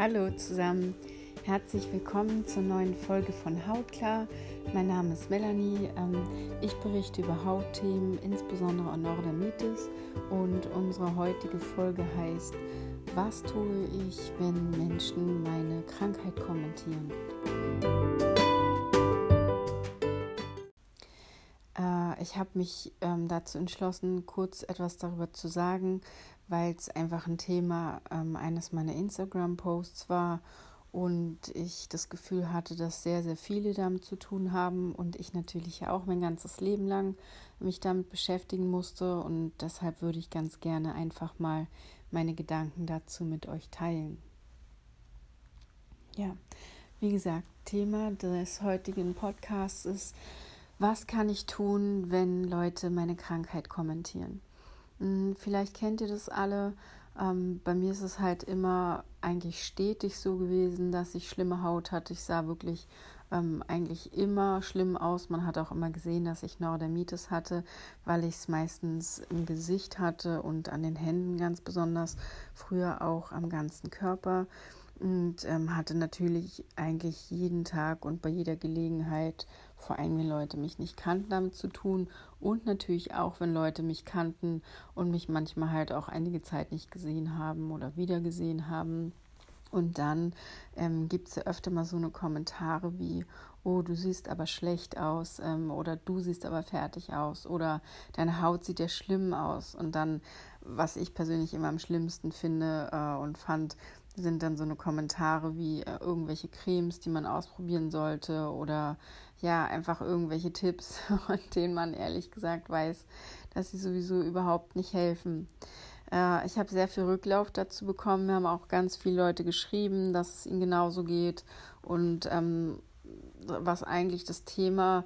Hallo zusammen, herzlich willkommen zur neuen Folge von Hautklar. Mein Name ist Melanie. Ähm, ich berichte über Hautthemen, insbesondere Neurodermitis. Und unsere heutige Folge heißt: Was tue ich, wenn Menschen meine Krankheit kommentieren? Äh, ich habe mich ähm, dazu entschlossen, kurz etwas darüber zu sagen, weil es einfach ein Thema ähm, eines meiner Instagram-Posts war und ich das Gefühl hatte, dass sehr, sehr viele damit zu tun haben und ich natürlich auch mein ganzes Leben lang mich damit beschäftigen musste und deshalb würde ich ganz gerne einfach mal meine Gedanken dazu mit euch teilen. Ja, wie gesagt, Thema des heutigen Podcasts ist, was kann ich tun, wenn Leute meine Krankheit kommentieren? Hm, vielleicht kennt ihr das alle. Ähm, bei mir ist es halt immer eigentlich stetig so gewesen, dass ich schlimme Haut hatte. Ich sah wirklich ähm, eigentlich immer schlimm aus. Man hat auch immer gesehen, dass ich Neurodermitis hatte, weil ich es meistens im Gesicht hatte und an den Händen ganz besonders, früher auch am ganzen Körper und ähm, hatte natürlich eigentlich jeden Tag und bei jeder Gelegenheit, vor allem wenn Leute mich nicht kannten, damit zu tun und natürlich auch, wenn Leute mich kannten und mich manchmal halt auch einige Zeit nicht gesehen haben oder wieder gesehen haben. Und dann ähm, gibt es ja öfter mal so eine Kommentare wie, oh, du siehst aber schlecht aus ähm, oder du siehst aber fertig aus oder deine Haut sieht ja schlimm aus. Und dann, was ich persönlich immer am schlimmsten finde äh, und fand, sind dann so eine Kommentare wie äh, irgendwelche Cremes, die man ausprobieren sollte oder ja, einfach irgendwelche Tipps, von denen man ehrlich gesagt weiß, dass sie sowieso überhaupt nicht helfen. Äh, ich habe sehr viel Rücklauf dazu bekommen. Wir haben auch ganz viele Leute geschrieben, dass es ihnen genauso geht und ähm, was eigentlich das Thema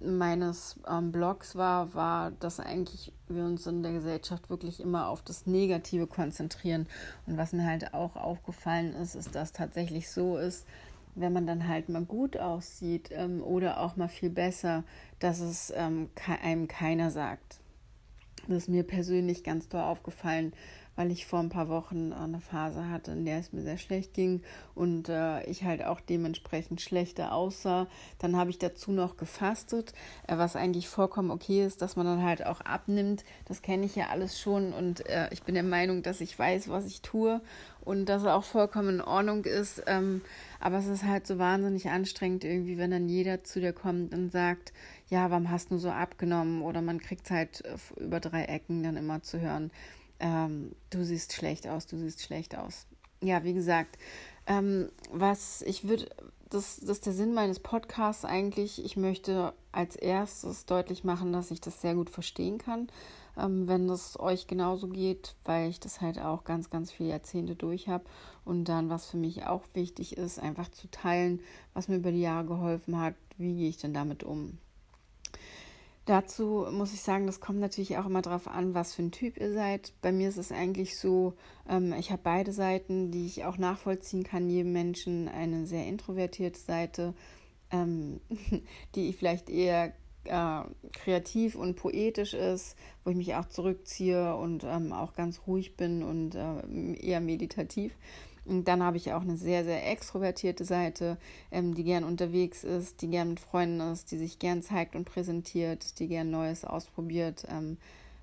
meines ähm, Blogs war, war, dass eigentlich wir uns in der Gesellschaft wirklich immer auf das Negative konzentrieren. Und was mir halt auch aufgefallen ist, ist, dass tatsächlich so ist, wenn man dann halt mal gut aussieht ähm, oder auch mal viel besser, dass es ähm, einem keiner sagt. Das ist mir persönlich ganz toll aufgefallen, weil ich vor ein paar Wochen eine Phase hatte, in der es mir sehr schlecht ging und äh, ich halt auch dementsprechend schlechter aussah. Dann habe ich dazu noch gefastet, äh, was eigentlich vollkommen okay ist, dass man dann halt auch abnimmt. Das kenne ich ja alles schon und äh, ich bin der Meinung, dass ich weiß, was ich tue und dass es auch vollkommen in Ordnung ist. Ähm, aber es ist halt so wahnsinnig anstrengend irgendwie, wenn dann jeder zu dir kommt und sagt, ja, warum hast du so abgenommen? Oder man kriegt es halt über drei Ecken dann immer zu hören ähm, du siehst schlecht aus, du siehst schlecht aus. Ja, wie gesagt, ähm, was ich würde, das, das ist der Sinn meines Podcasts eigentlich. Ich möchte als erstes deutlich machen, dass ich das sehr gut verstehen kann, ähm, wenn das euch genauso geht, weil ich das halt auch ganz, ganz viele Jahrzehnte durch habe. Und dann, was für mich auch wichtig ist, einfach zu teilen, was mir über die Jahre geholfen hat, wie gehe ich denn damit um. Dazu muss ich sagen, das kommt natürlich auch immer darauf an, was für ein Typ ihr seid. Bei mir ist es eigentlich so, ähm, ich habe beide Seiten, die ich auch nachvollziehen kann, jedem Menschen eine sehr introvertierte Seite, ähm, die ich vielleicht eher äh, kreativ und poetisch ist, wo ich mich auch zurückziehe und ähm, auch ganz ruhig bin und äh, eher meditativ. Und dann habe ich auch eine sehr, sehr extrovertierte Seite, ähm, die gern unterwegs ist, die gern mit Freunden ist, die sich gern zeigt und präsentiert, die gern Neues ausprobiert. Ähm,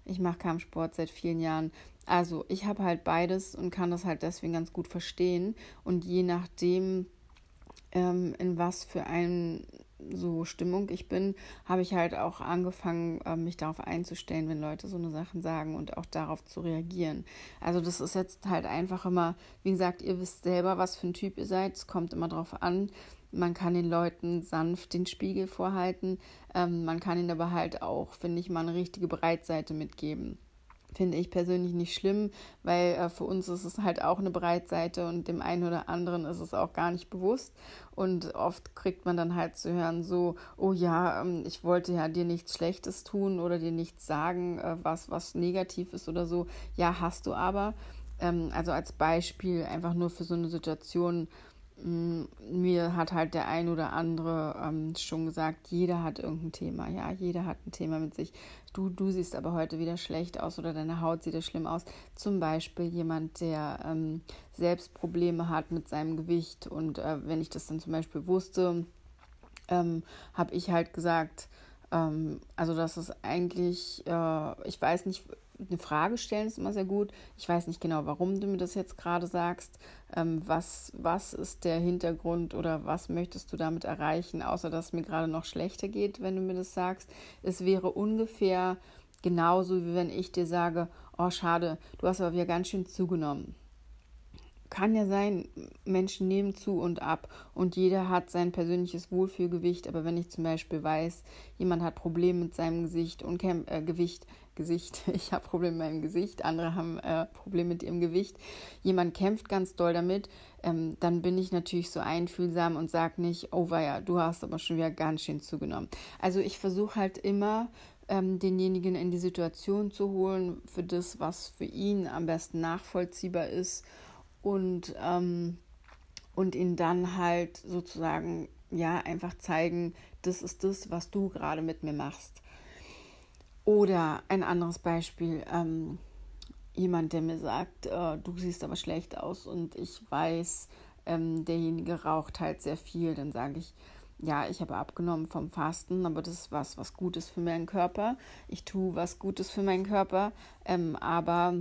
ich mache Kampfsport seit vielen Jahren. Also ich habe halt beides und kann das halt deswegen ganz gut verstehen. Und je nachdem, ähm, in was für einem so Stimmung ich bin, habe ich halt auch angefangen, äh, mich darauf einzustellen, wenn Leute so eine Sachen sagen und auch darauf zu reagieren. Also das ist jetzt halt einfach immer, wie gesagt, ihr wisst selber, was für ein Typ ihr seid. Es kommt immer darauf an. Man kann den Leuten sanft den Spiegel vorhalten. Ähm, man kann ihnen aber halt auch, finde ich, mal eine richtige Breitseite mitgeben finde ich persönlich nicht schlimm, weil äh, für uns ist es halt auch eine Breitseite und dem einen oder anderen ist es auch gar nicht bewusst. Und oft kriegt man dann halt zu hören, so, oh ja, ähm, ich wollte ja dir nichts Schlechtes tun oder dir nichts sagen, äh, was, was negativ ist oder so. Ja, hast du aber. Ähm, also als Beispiel einfach nur für so eine Situation, mir hat halt der ein oder andere ähm, schon gesagt, jeder hat irgendein Thema, ja, jeder hat ein Thema mit sich. Du, du siehst aber heute wieder schlecht aus oder deine Haut sieht ja schlimm aus. Zum Beispiel jemand, der ähm, selbst Probleme hat mit seinem Gewicht und äh, wenn ich das dann zum Beispiel wusste, ähm, habe ich halt gesagt, ähm, also das ist eigentlich, äh, ich weiß nicht, eine Frage stellen ist immer sehr gut. Ich weiß nicht genau, warum du mir das jetzt gerade sagst. Ähm, was, was ist der Hintergrund oder was möchtest du damit erreichen, außer dass es mir gerade noch schlechter geht, wenn du mir das sagst. Es wäre ungefähr genauso, wie wenn ich dir sage, oh schade, du hast aber wieder ganz schön zugenommen kann ja sein, Menschen nehmen zu und ab und jeder hat sein persönliches Wohlfühlgewicht. Aber wenn ich zum Beispiel weiß, jemand hat Probleme mit seinem Gesicht und äh, Gewicht, Gesicht, ich habe Probleme mit meinem Gesicht, andere haben äh, Probleme mit ihrem Gewicht, jemand kämpft ganz doll damit, ähm, dann bin ich natürlich so einfühlsam und sage nicht, oh weia, du hast aber schon wieder ganz schön zugenommen. Also ich versuche halt immer, ähm, denjenigen in die Situation zu holen für das, was für ihn am besten nachvollziehbar ist und, ähm, und ihn dann halt sozusagen, ja, einfach zeigen, das ist das, was du gerade mit mir machst. Oder ein anderes Beispiel, ähm, jemand, der mir sagt, äh, du siehst aber schlecht aus und ich weiß, ähm, derjenige raucht halt sehr viel, dann sage ich, ja, ich habe abgenommen vom Fasten, aber das ist was, was Gutes für meinen Körper. Ich tue was Gutes für meinen Körper, ähm, aber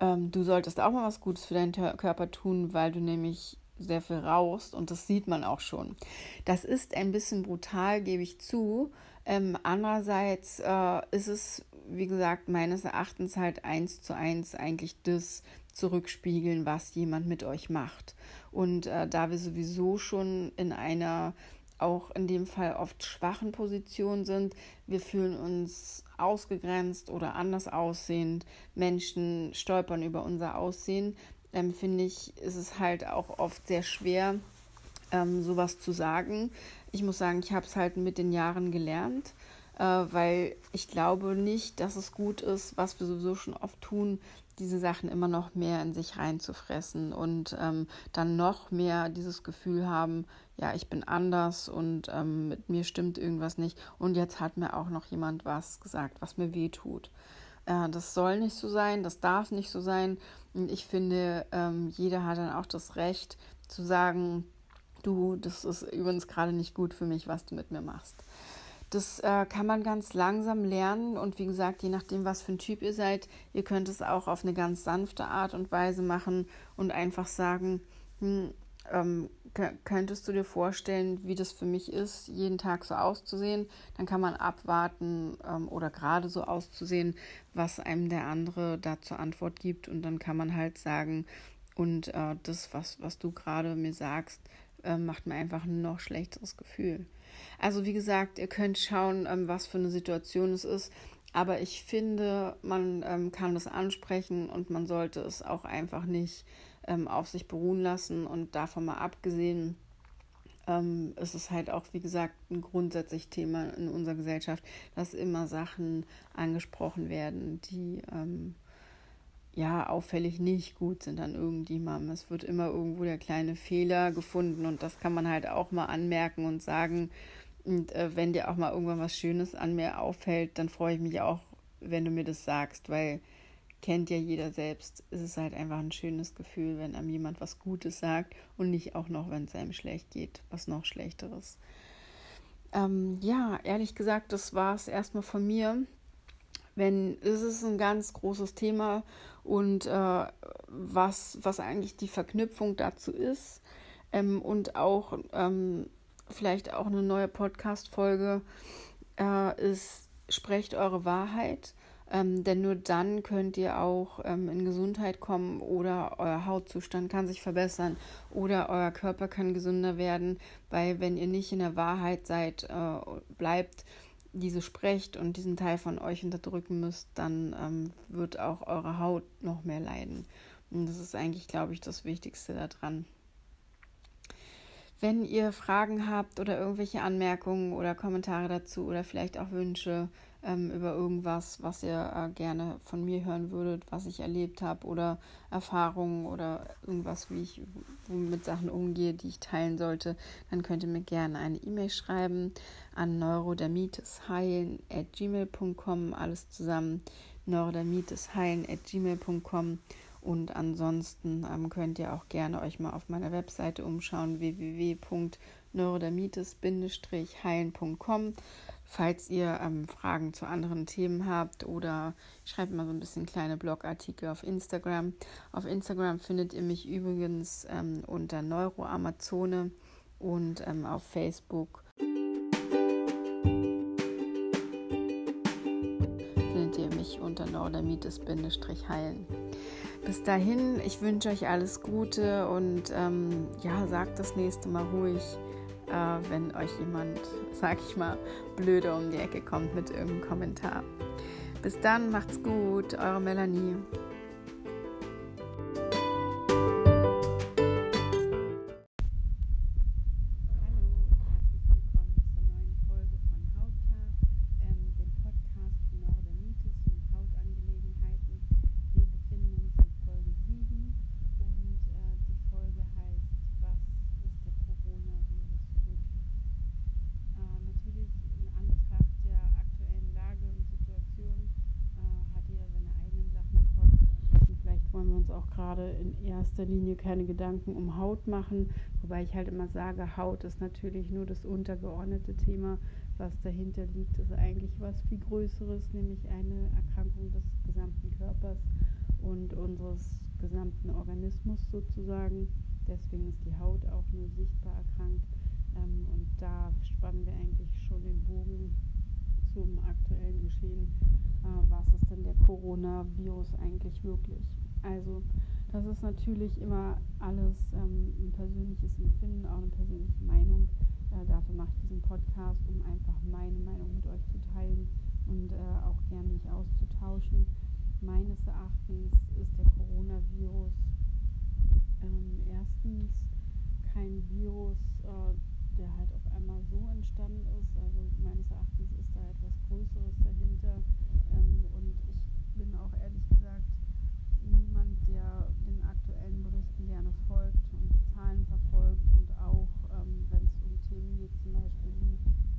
ähm, du solltest auch mal was Gutes für deinen Körper tun, weil du nämlich sehr viel rauchst und das sieht man auch schon. Das ist ein bisschen brutal, gebe ich zu. Ähm, andererseits äh, ist es, wie gesagt, meines Erachtens halt eins zu eins eigentlich das zurückspiegeln, was jemand mit euch macht. Und äh, da wir sowieso schon in einer auch in dem Fall oft schwachen Position sind. Wir fühlen uns ausgegrenzt oder anders aussehend. Menschen stolpern über unser Aussehen. Ähm, Finde ich, ist es halt auch oft sehr schwer, ähm, sowas zu sagen. Ich muss sagen, ich habe es halt mit den Jahren gelernt, äh, weil ich glaube nicht, dass es gut ist, was wir sowieso schon oft tun, diese Sachen immer noch mehr in sich reinzufressen und ähm, dann noch mehr dieses Gefühl haben, ja, ich bin anders und ähm, mit mir stimmt irgendwas nicht. Und jetzt hat mir auch noch jemand was gesagt, was mir weh tut. Äh, das soll nicht so sein, das darf nicht so sein. Und ich finde, ähm, jeder hat dann auch das Recht zu sagen, du, das ist übrigens gerade nicht gut für mich, was du mit mir machst. Das äh, kann man ganz langsam lernen und wie gesagt, je nachdem, was für ein Typ ihr seid, ihr könnt es auch auf eine ganz sanfte Art und Weise machen und einfach sagen, hm, ähm, könntest du dir vorstellen, wie das für mich ist, jeden Tag so auszusehen? Dann kann man abwarten ähm, oder gerade so auszusehen, was einem der andere da zur Antwort gibt und dann kann man halt sagen, und äh, das, was, was du gerade mir sagst, äh, macht mir einfach ein noch schlechteres Gefühl. Also wie gesagt, ihr könnt schauen, ähm, was für eine Situation es ist. Aber ich finde, man ähm, kann das ansprechen und man sollte es auch einfach nicht ähm, auf sich beruhen lassen. Und davon mal abgesehen, ähm, ist es halt auch, wie gesagt, ein grundsätzlich Thema in unserer Gesellschaft, dass immer Sachen angesprochen werden, die ähm, ja auffällig nicht gut sind an irgendjemandem. Es wird immer irgendwo der kleine Fehler gefunden und das kann man halt auch mal anmerken und sagen, und äh, wenn dir auch mal irgendwann was Schönes an mir auffällt, dann freue ich mich auch, wenn du mir das sagst, weil kennt ja jeder selbst. Es ist halt einfach ein schönes Gefühl, wenn einem jemand was Gutes sagt und nicht auch noch, wenn es einem schlecht geht, was noch Schlechteres. Ähm, ja, ehrlich gesagt, das war es erstmal von mir. Wenn es ist ein ganz großes Thema und äh, was, was eigentlich die Verknüpfung dazu ist ähm, und auch ähm, vielleicht auch eine neue Podcast-Folge äh, ist, sprecht eure Wahrheit. Ähm, denn nur dann könnt ihr auch ähm, in Gesundheit kommen oder euer Hautzustand kann sich verbessern oder euer Körper kann gesünder werden, weil wenn ihr nicht in der Wahrheit seid, äh, bleibt, diese sprecht und diesen Teil von euch unterdrücken müsst, dann ähm, wird auch eure Haut noch mehr leiden. Und das ist eigentlich, glaube ich, das Wichtigste daran. Wenn ihr Fragen habt oder irgendwelche Anmerkungen oder Kommentare dazu oder vielleicht auch Wünsche, ähm, über irgendwas, was ihr äh, gerne von mir hören würdet, was ich erlebt habe oder Erfahrungen oder irgendwas, wie ich mit Sachen umgehe, die ich teilen sollte, dann könnt ihr mir gerne eine E-Mail schreiben an neurodermitesheilen.gmail.com, alles zusammen neurodermitesheilen.gmail.com und ansonsten ähm, könnt ihr auch gerne euch mal auf meiner Webseite umschauen www.neurodermitis-heilen.com falls ihr ähm, Fragen zu anderen Themen habt oder ich schreibe mal so ein bisschen kleine Blogartikel auf Instagram. Auf Instagram findet ihr mich übrigens ähm, unter Neuroamazone und ähm, auf Facebook findet ihr mich unter Neurodermitis-heilen. Bis dahin, ich wünsche euch alles Gute und ähm, ja, sagt das nächste Mal ruhig äh, wenn euch jemand, sag ich mal, blöde um die Ecke kommt mit irgendeinem Kommentar. Bis dann, macht's gut, eure Melanie. Gerade in erster Linie keine Gedanken um Haut machen, wobei ich halt immer sage, Haut ist natürlich nur das untergeordnete Thema. Was dahinter liegt, ist eigentlich was viel Größeres, nämlich eine Erkrankung des gesamten Körpers und unseres gesamten Organismus sozusagen. Deswegen ist die Haut auch nur sichtbar erkrankt. Ähm, und da spannen wir eigentlich schon den Bogen zum aktuellen Geschehen. Äh, was ist denn der Coronavirus eigentlich wirklich? Also das ist natürlich immer alles ähm, ein persönliches Empfinden, auch eine persönliche Meinung. Äh, dafür mache ich diesen Podcast, um einfach meine Meinung mit euch zu teilen und äh, auch gerne mich auszutauschen. Meines Erachtens ist der Coronavirus ähm, erstens kein Virus, äh, der halt auf einmal so entstanden ist. Also meines Erachtens ist da etwas Größeres dahinter. Ähm, und ich bin auch ehrlich gesagt niemand, der den aktuellen Berichten gerne folgt und die Zahlen verfolgt und auch, ähm, wenn es um Themen geht, zum Beispiel wie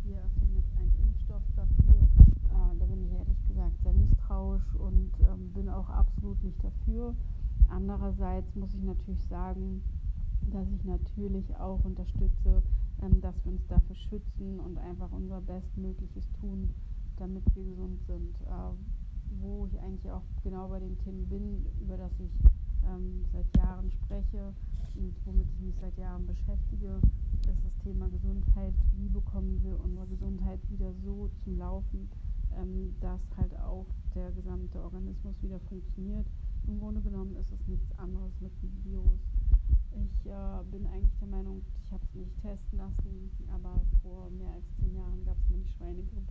wir erfinden jetzt einen Impfstoff dafür, äh, da bin ich ehrlich gesagt sehr misstrauisch und ähm, bin auch absolut nicht dafür. Andererseits muss ich natürlich sagen, dass ich natürlich auch unterstütze, ähm, dass wir uns dafür schützen und einfach unser Bestmögliches tun, damit wir gesund sind. Äh, wo ich eigentlich auch genau bei den Themen bin, über das ich ähm, seit Jahren spreche und womit ich mich seit Jahren beschäftige, ist das Thema Gesundheit. Wie bekommen wir unsere Gesundheit wieder so zum Laufen, ähm, dass halt auch der gesamte Organismus wieder funktioniert? Im Grunde genommen ist es nichts anderes mit dem Virus. Ich äh, bin eigentlich der Meinung, ich habe es nicht testen lassen, aber vor mehr als zehn Jahren gab es mir die Schweinegrippe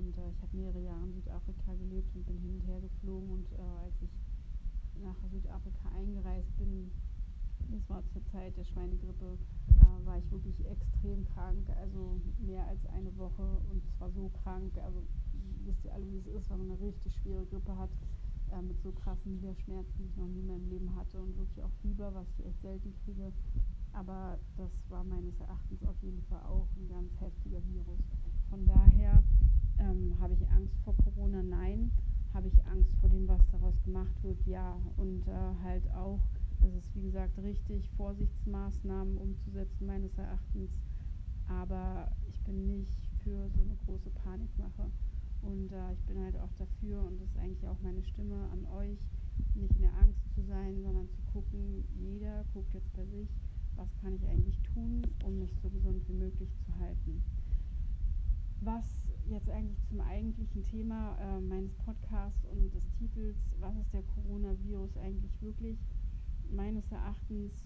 und äh, ich habe mehrere Jahre in Südafrika gelebt und bin hin und her geflogen. Und äh, als ich nach Südafrika eingereist bin, das war zur Zeit der Schweinegrippe, äh, war ich wirklich extrem krank, also mehr als eine Woche und zwar so krank, also wisst ihr alle, wie es ist, wenn man eine richtig schwere Grippe hat, äh, mit so krassen Niederschmerzen, die ich noch nie in meinem Leben hatte und wirklich auch Fieber, was ich echt selten kriege. Aber das war meines Erachtens auf jeden Fall auch ein ganz heftiger Virus. Von daher ähm, habe ich Angst vor Corona? Nein. Habe ich Angst vor dem, was daraus gemacht wird? Ja. Und äh, halt auch, es ist wie gesagt richtig, Vorsichtsmaßnahmen umzusetzen, meines Erachtens. Aber ich bin nicht für so eine große Panikmache. Und äh, ich bin halt auch dafür, und das ist eigentlich auch meine Stimme an euch, nicht in der Angst zu sein, sondern zu gucken, jeder guckt jetzt bei sich, was kann ich eigentlich tun, um mich so gesund wie möglich zu halten. Was jetzt eigentlich zum eigentlichen Thema äh, meines Podcasts und des Titels, was ist der Coronavirus eigentlich wirklich? Meines Erachtens,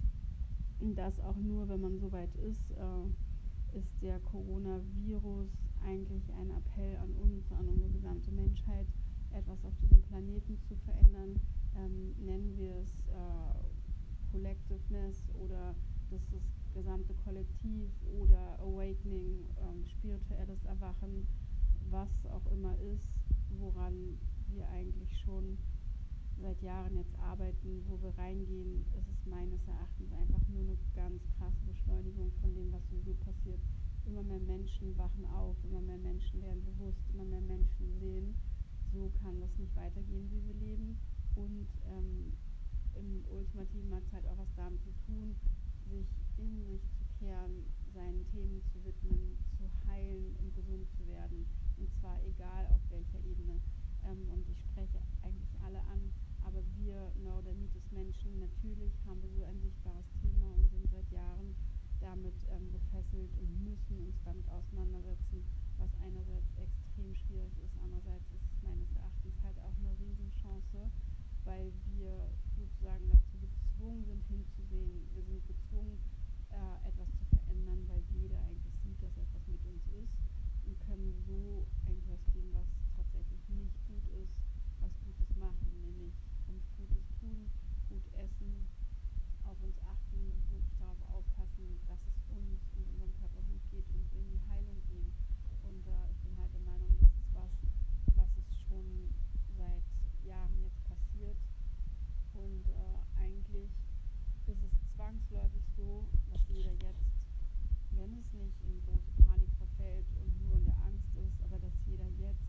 das auch nur, wenn man so weit ist, äh, ist der Coronavirus eigentlich ein Appell an uns, an unsere gesamte Menschheit, etwas auf diesem Planeten zu verändern. Ähm, nennen wir es äh, Collectiveness oder das ist gesamte Kollektiv oder Awakening, ähm, spirituelles Erwachen, was auch immer ist, woran wir eigentlich schon seit Jahren jetzt arbeiten, wo wir reingehen, ist es meines Erachtens einfach nur eine ganz krasse Beschleunigung von dem, was sowieso passiert. Immer mehr Menschen wachen auf, immer mehr Menschen werden bewusst, immer mehr Menschen sehen, so kann das nicht weitergehen, wie wir leben. Und ähm, im Ultimativen hat es halt auch was damit zu tun, sich in sich zu kehren, seinen Themen zu widmen, zu heilen und gesund zu werden. Und zwar egal auf welcher Ebene. Ähm, und ich spreche eigentlich alle an, aber wir Neurodermitis-Menschen, natürlich haben wir so ein sichtbares Thema und sind seit Jahren damit ähm, gefesselt und müssen uns damit auseinandersetzen, was einerseits extrem schwierig ist, andererseits ist es meines Erachtens halt auch eine Riesenchance, weil wir sozusagen dazu gezwungen sind hinzusehen. Wir sind gezwungen, äh, etwas zu verändern, weil jeder eigentlich sieht, dass etwas mit uns ist und können so eigentlich was tun, was tatsächlich nicht gut ist, was Gutes machen, nämlich uns Gutes tun, gut essen, auf uns achten, wirklich darauf aufpassen, dass es uns und unserem Körper gut geht und in die Heilung gehen. Und äh, ich bin halt der Meinung, das ist was, was es schon seit Jahren jetzt passiert. Und äh, eigentlich ist es zwangsläufig so, dass jeder jetzt, wenn es nicht in große Panik verfällt und nur in der Angst ist, aber dass jeder jetzt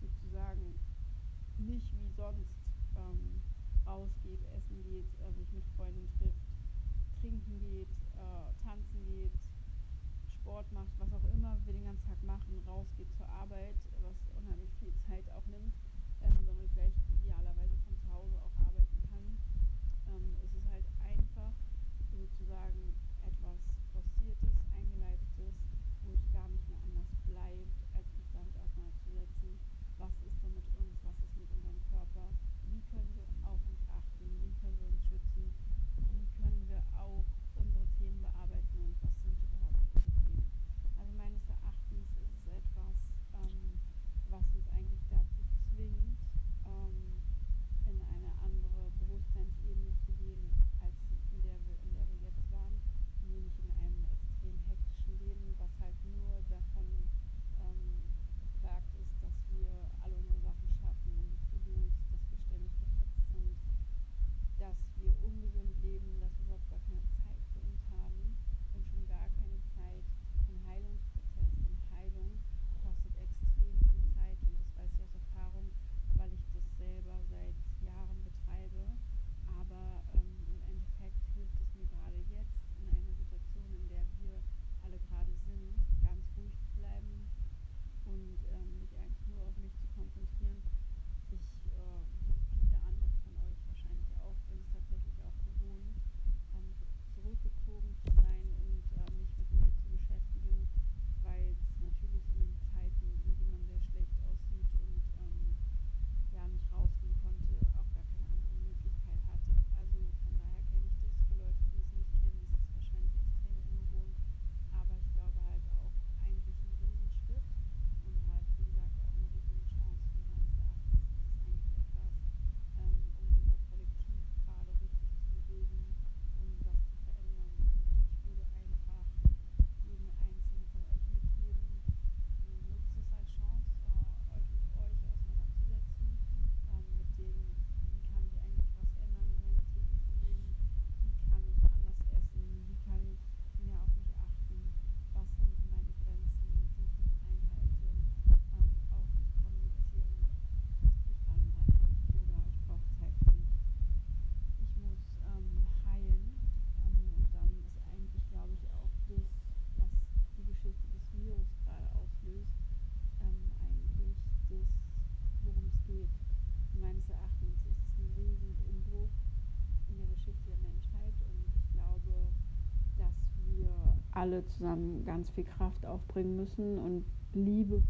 sozusagen nicht wie sonst ähm, rausgeht, essen geht, äh, sich mit Freunden trifft, trinken geht, äh, tanzen geht, Sport macht, was auch immer wir den ganzen Tag machen, rausgeht zur Arbeit, was unheimlich viel Zeit auch nimmt, ähm, sondern vielleicht idealerweise von zu Hause auch arbeiten kann. Ähm, es ist halt einfach sozusagen etwas Forciertes, Eingeleitetes, wo es gar nicht mehr anders bleibt, als mich damit auseinanderzusetzen, was ist denn mit uns, was ist mit unserem Körper, wie können wir auf uns achten, wie können wir uns schützen, wie können wir auch unsere Themen bearbeiten und was sind überhaupt unsere Themen. Also meines Erachtens ist es etwas, ähm, was uns eigentlich dazu zwingt, ähm, in eine andere Bewusstseinsebene zu gehen, als in der wir, in der wir jetzt waren, nämlich in einem extrem hektischen Leben, was halt nur davon ähm, geplagt ist, dass wir alle unsere Sachen schaffen, unsere To-Dos, dass wir ständig gehetzt sind, wir ungesund leben, dass wir überhaupt gar keine Zeit für uns haben und schon gar keine Zeit für einen Heilungsprozess. Denn Heilung kostet extrem viel Zeit und das weiß ich aus Erfahrung, weil ich das selber seit Jahren betreibe. Aber ähm, im Endeffekt hilft es mir gerade jetzt in einer Situation, in der wir alle gerade sind, ganz ruhig zu bleiben, und ähm, mich eigentlich nur auf mich zu konzentrieren. Ich, äh, wie viele andere von euch wahrscheinlich auch, bin es tatsächlich auch gewohnt, ähm, zurückgezogen zu sein und äh, mich mit mir zu beschäftigen, weil es natürlich in den Zeiten, in denen man sehr schlecht aussieht und ähm, ja nicht rausgehen konnte, auch gar keine andere Möglichkeit hatte. Also von daher kenne ich das. Für Leute, die es nicht kennen, ist es wahrscheinlich extrem ungewohnt. Aber ich glaube halt auch eigentlich ein Riesenschritt und halt, wie gesagt, auch eine riesige Chance. Und meines Erachtens ist es eigentlich etwas, ähm, um unser Kollektiv gerade richtig zu bewegen und was zu verändern. Und ich würde einfach jeden einzelnen von euch mitgeben, nutzt es als Chance, äh, euch mit euch auseinanderzusetzen, ähm, mit dem, wie kann ich eigentlich was ändern in meinem täglichen Leben, wie kann ich anders essen, wie kann ich mehr auf mich achten, was sind meine Grenzen, die ich nicht einhalte, ähm, auch zu kommunizieren. Ich kann gerade nicht oder ich brauche Zeit für mich. Ich muss ähm, heilen ähm, und dann ist eigentlich, glaube ich, auch das, was die Geschichte des Virus gerade auslöst, ähm, eigentlich das, worum es geht. Meines Erachtens ist es ein riesen Umbruch in der Geschichte der Menschheit und ich glaube, dass wir alle zusammen ganz viel Kraft aufbringen müssen und Liebe